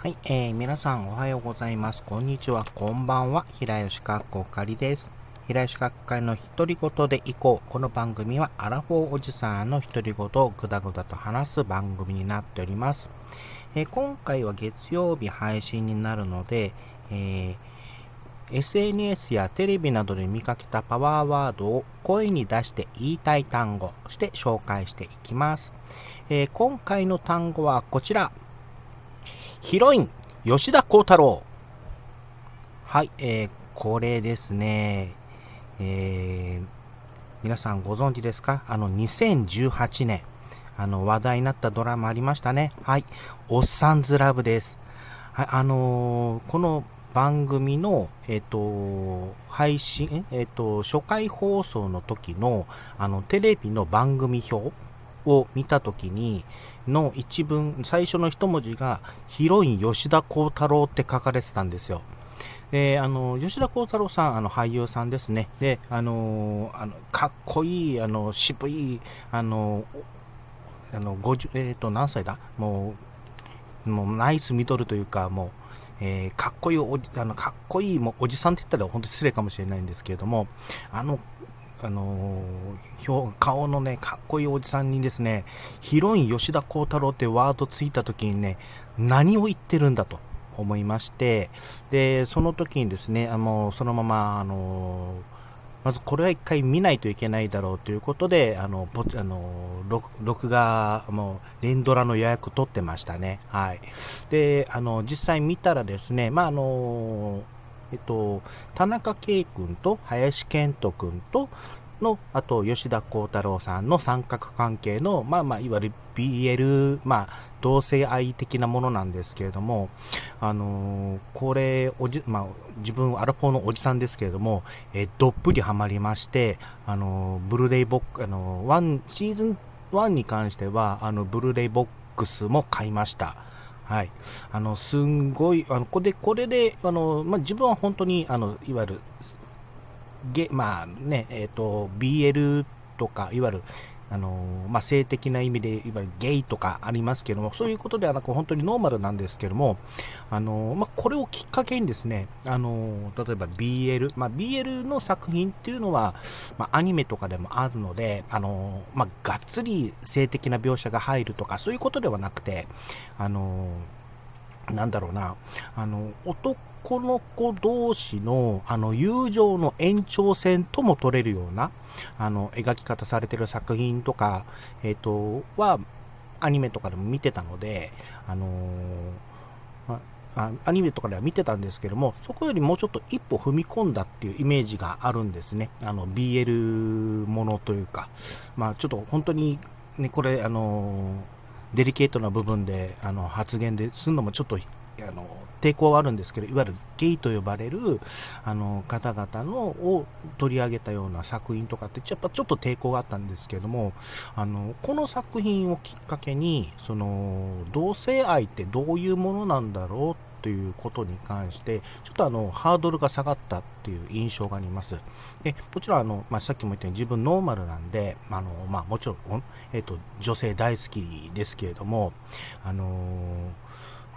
はい、えー、皆さんおはようございます。こんにちは、こんばんは。平吉かっこかりです。平吉かっかりの独り言でいこう。この番組はアラフォーおじさんの独り言をぐだぐだと話す番組になっております。えー今回は月曜日配信になるので、えー SNS やテレビなどで見かけたパワーワードを声に出して言いたい単語して紹介していきます。えー今回の単語はこちら。ヒロイン、吉田鋼太郎。はい、えーこれですね。えー皆さんご存知ですか？あの、2018年、あの、話題になったドラマありましたね。はい、おっさんずラブです。はい、あのーこの番組の、えっ、と、配信、えっ、と、初回放送の時の、あの、テレビの番組表を見た時に、の一文、最初の一文字が、ヒロイン吉田鋼太郎って書かれてたんですよ。で、あの、吉田鋼太郎さん、あの、俳優さんですね。で、あの、あのかっこいい、あの、渋い、あの、あの、50、えっ、と、何歳だ？もう、もう、ナイスミドルというか、もう、えーかっこいいおじ、あの、かっこいい、もう、おじさんって言ったら本当に失礼かもしれないんですけれども、あの、あのー顔のね、かっこいいおじさんにですね、ヒロイン吉田鋼太郎ってワードついた時にね、何を言ってるんだと思いまして、で、その時にですね、あのそのまま、あのまずこれは一回見ないといけないだろうということで、あの、ぼあの録録画、もう、連ドラの予約取ってましたね。はい。で、あの、実際見たらですね、まあ、あのえっと、田中圭君と林健人君との、あと吉田鋼太郎さんの三角関係の、まあまあ、いわゆる BL、まあ、同性愛的なものなんですけれども、あのーこれ、おじ、まあ、自分、アラフォーのおじさんですけれども、えーどっぷりハマりまして、あのーブルーレイボック、あのーワン、シーズン1に関しては、あの、ブルーレイボックスも買いました。はい。あの、すんごい、あの、これで、これで、あの、まあ、自分は本当に、あの、いわゆる、ゲ、まあね、えっ、と、BL とか、いわゆる、あのまあ、性的な意味で、いわゆるゲイとかありますけども、そういうことではなく、本当にノーマルなんですけども、あのまあ、これをきっかけにですね、あの例えば BL、まあ、BL の作品っていうのは、ま、アニメとかでもあるので、あのま、がっつり性的な描写が入るとか、そういうことではなくて、あのなんだろうな、あの、男の子同士の、あの、友情の延長線とも取れるような、あの、描き方されてる作品とか、えっ、と、は、アニメとかでも見てたので、あのまあアニメとかでは見てたんですけども、そこよりもうちょっと一歩踏み込んだっていうイメージがあるんですね。あの、BL ものというか、まあちょっと本当に、ね、これ、あのデリケートな部分であの発言でするのもちょっとあの抵抗はあるんですけどいわゆるゲイと呼ばれるあの方々のを取り上げたような作品とかってやっぱちょっと抵抗があったんですけどもあのこの作品をきっかけにその同性愛ってどういうものなんだろうということに関してちょっとあのハードルが下がったっていう印象があります。でもちろんあの、まあ、さっきも言ったように自分ノーマルなんであの、まあ、もちろん、えっと女性大好きですけれどもあの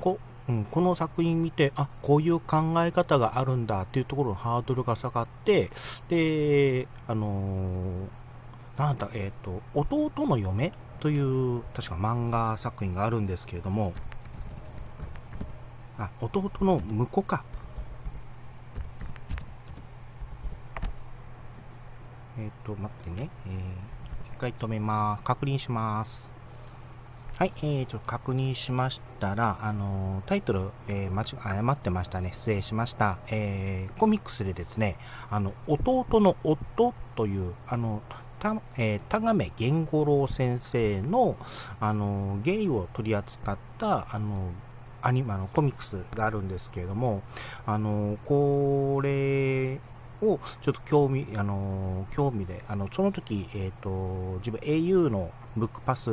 こうん、この作品見て、あ、こういう考え方があるんだっていうところのハードルが下がって、で、あのーなんだ、えっ、と、弟の嫁という、確か漫画作品があるんですけれども、あ、弟の婿か。えっ、と、待ってね。えー、一回止めます。確認します。はい、えー、と、確認しましたら、あのータイトル、えー間違誤ってましたね。失礼しました。えーコミックスでですね、あの、弟の夫という、あの、た、えー田亀源五郎先生の、あのーゲイを取り扱った、あのアニメ、あの、コミックスがあるんですけれども、あのこれをちょっと興味、あの興味で、あの、その時、えっ、と、自分 au のブックパス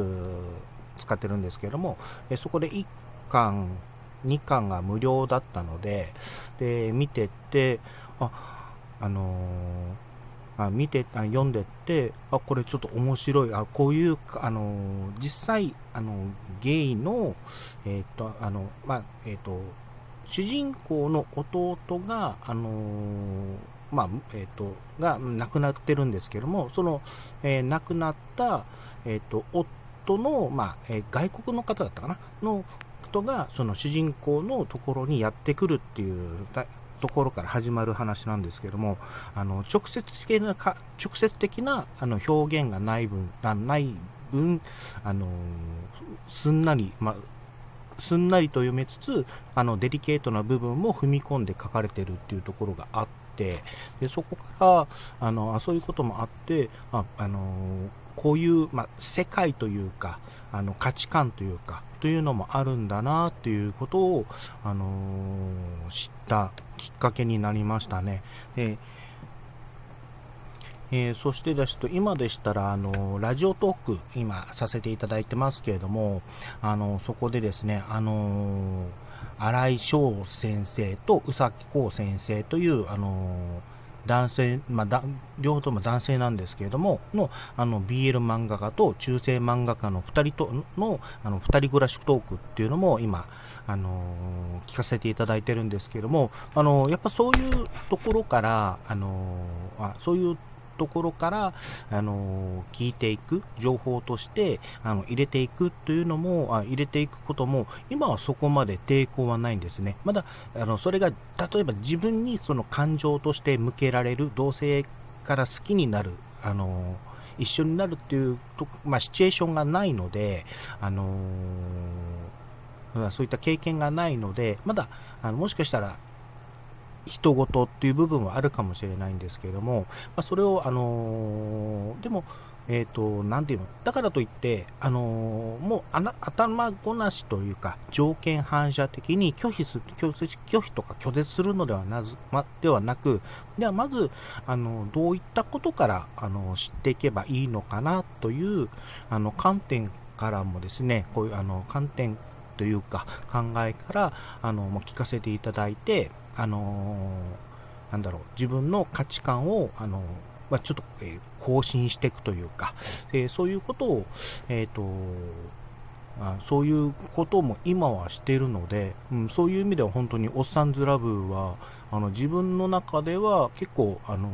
使ってるんですけども、えそこで1巻、2巻が無料だったので、で、見てて、あ、あのーあ見てあ読んでってあこれちょっと面白いあこういうあの実際あのゲイのえーっ、とあのまあえっ、と主人公の弟があのまあえっ、とが亡くなってるんですけどもその、えー、亡くなったえっ、と夫のまあ、え外国の方だったかな？の人がその主人公のところにやってくるっていうところから始まる話なんですけどもあの直接的な直接的なあの表現がない分ない分あのすんなり、まあ、すんなりと読めつつあのデリケートな部分も踏み込んで書かれてるっていうところがあってでそこからあのそういうこともあってああのこういう、まあ、世界というかあの価値観というかというのもあるんだなということを、あのー、知ったきっかけになりましたね。でえー、そしてですと今でしたらあのラジオトーク今させていただいてますけれどもあのそこでですねあの新井翔先生と宇崎浩先生というあの男性、まあ、両方とも男性なんですけれども、の、あの、BL 漫画家と中性漫画家の2人との、あの、2人暮らしトークっていうのも今、あのー、聞かせていただいてるんですけれども、あのー、やっぱそういうところから、あのー、あそういうところから、あの聞いていく情報としてあの入れていくというのもあ入れていくことも今はそこまで抵抗はないんですね。まだあのそれが例えば自分にその感情として向けられる同性から好きになるあの一緒になるっていうと、まあ、シチュエーションがないので、あのそういった経験がないのでまだあのもしかしたら人事っていう部分はあるかもしれないんですけれども、まあ、それを、あのー、でも、えっ、ー、と、なんていうの、だからといって、あのー、もう頭ごなしというか、条件反射的に拒否する、拒否とか拒絶するのではなず、ま、ではなく、ではまず、あの、どういったことから、あの、知っていけばいいのかなという、あの、観点からもですね、こういう、あの、観点というか、考えから、あの、聞かせていただいて、あのー、なんだろう、自分の価値観を、あのー、まあ、ちょっと、えー、更新していくというか、えー、そういうことを、えっ、とあそういうことも今はしてるので、うん、そういう意味では本当におっさんずラブはあの自分の中では結構あの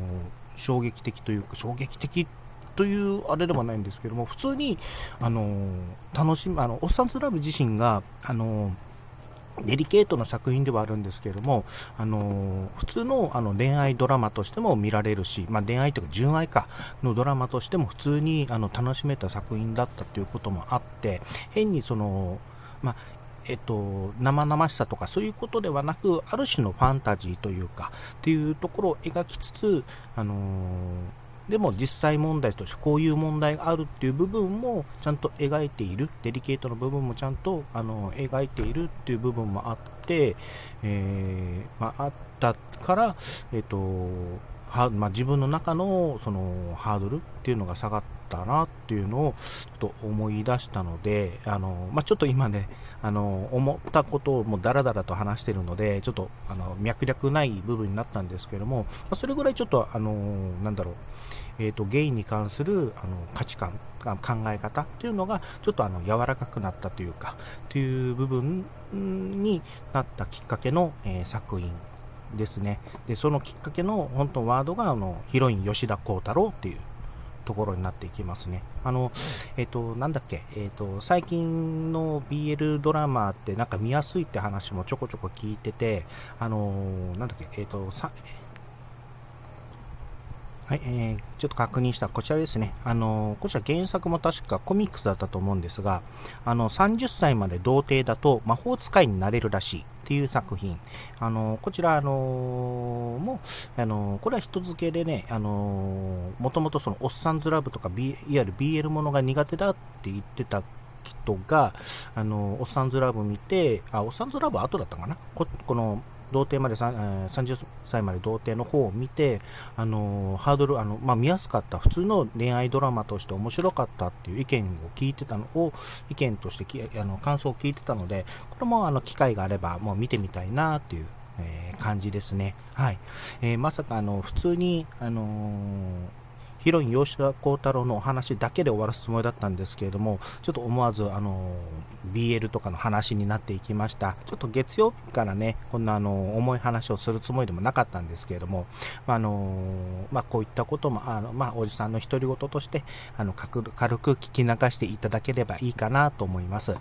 衝撃的というか衝撃的というあれではないんですけども普通にあの楽しみあのおっさんずラブ自身があのデリケートな作品ではあるんですけれども、あの普通のあの恋愛ドラマとしても見られるし、まあ、恋愛というか純愛かのドラマとしても普通にあの楽しめた作品だったということもあって、変にその、まあえっと、生々しさとかそういうことではなく、ある種のファンタジーというか、っていうところを描きつつ、あのーでも実際問題としてこういう問題があるっていう部分もちゃんと描いている、デリケートの部分もちゃんとあの描いているっていう部分もあって、えー、まあ、ったから、えっ、ー、とはまあ、自分の中のそのハードルっていうのが下がったなっていうのをちょっと思い出したので、あのまあ、ちょっと今ね、あの思ったことをもうダラダラと話してるので、ちょっとあの脈略ない部分になったんですけども、まあ、それぐらいちょっと、あのなんだろう、えーと、ゲイに関するあの価値観、考え方っていうのがちょっとあの柔らかくなったというか、という部分になったきっかけの、えー、作品ですね。で、そのきっかけの本当ワードがあのヒロイン吉田鋼太郎っていうところになっていきますね。あの、えっ、ー、と、なんだっけ、えっ、ー、と、最近の BL ドラマってなんか見やすいって話もちょこちょこ聞いてて、あのなんだっけ、えっ、と、さ、はい、えー、ちょっと確認したこちらですね。あのこちら原作も確かコミックスだったと思うんですが、あの、30歳まで童貞だと魔法使いになれるらしいっていう作品。あのこちら、あのもう、あのこれは人付けでね、あのもともとその、おっさんずラブとか、B、いわゆる BL ものが苦手だって言ってた人が、あのおっさんずラブ見て、あ、おっさんずラブ後だったかな？ここの、童貞まで30歳まで童貞の方を見て、あのハードル、あのまあ、見やすかった、普通の恋愛ドラマとして面白かったっていう意見を聞いてたのを、意見としてきあの感想を聞いてたので、これもあの機会があればもう見てみたいなっていう、えー、感じですね。はい。えー、まさかあの普通に、あのーヒロイン吉田鋼太郎のお話だけで終わらすつもりだったんですけれども、ちょっと思わず、あの、BL とかの話になっていきました。ちょっと月曜日からね、こんなあの、重い話をするつもりでもなかったんですけれども、まあの、まあ、こういったことも、あの、まあ、おじさんの独り言として、あの、軽く聞き流していただければいいかなと思います。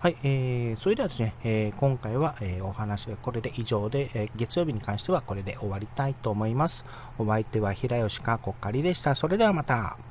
はい、えー、それではですね、えー、今回は、えー、お話はこれで以上で、えー、月曜日に関してはこれで終わりたいと思います。お相手は平吉かこっかりでした。それではまた。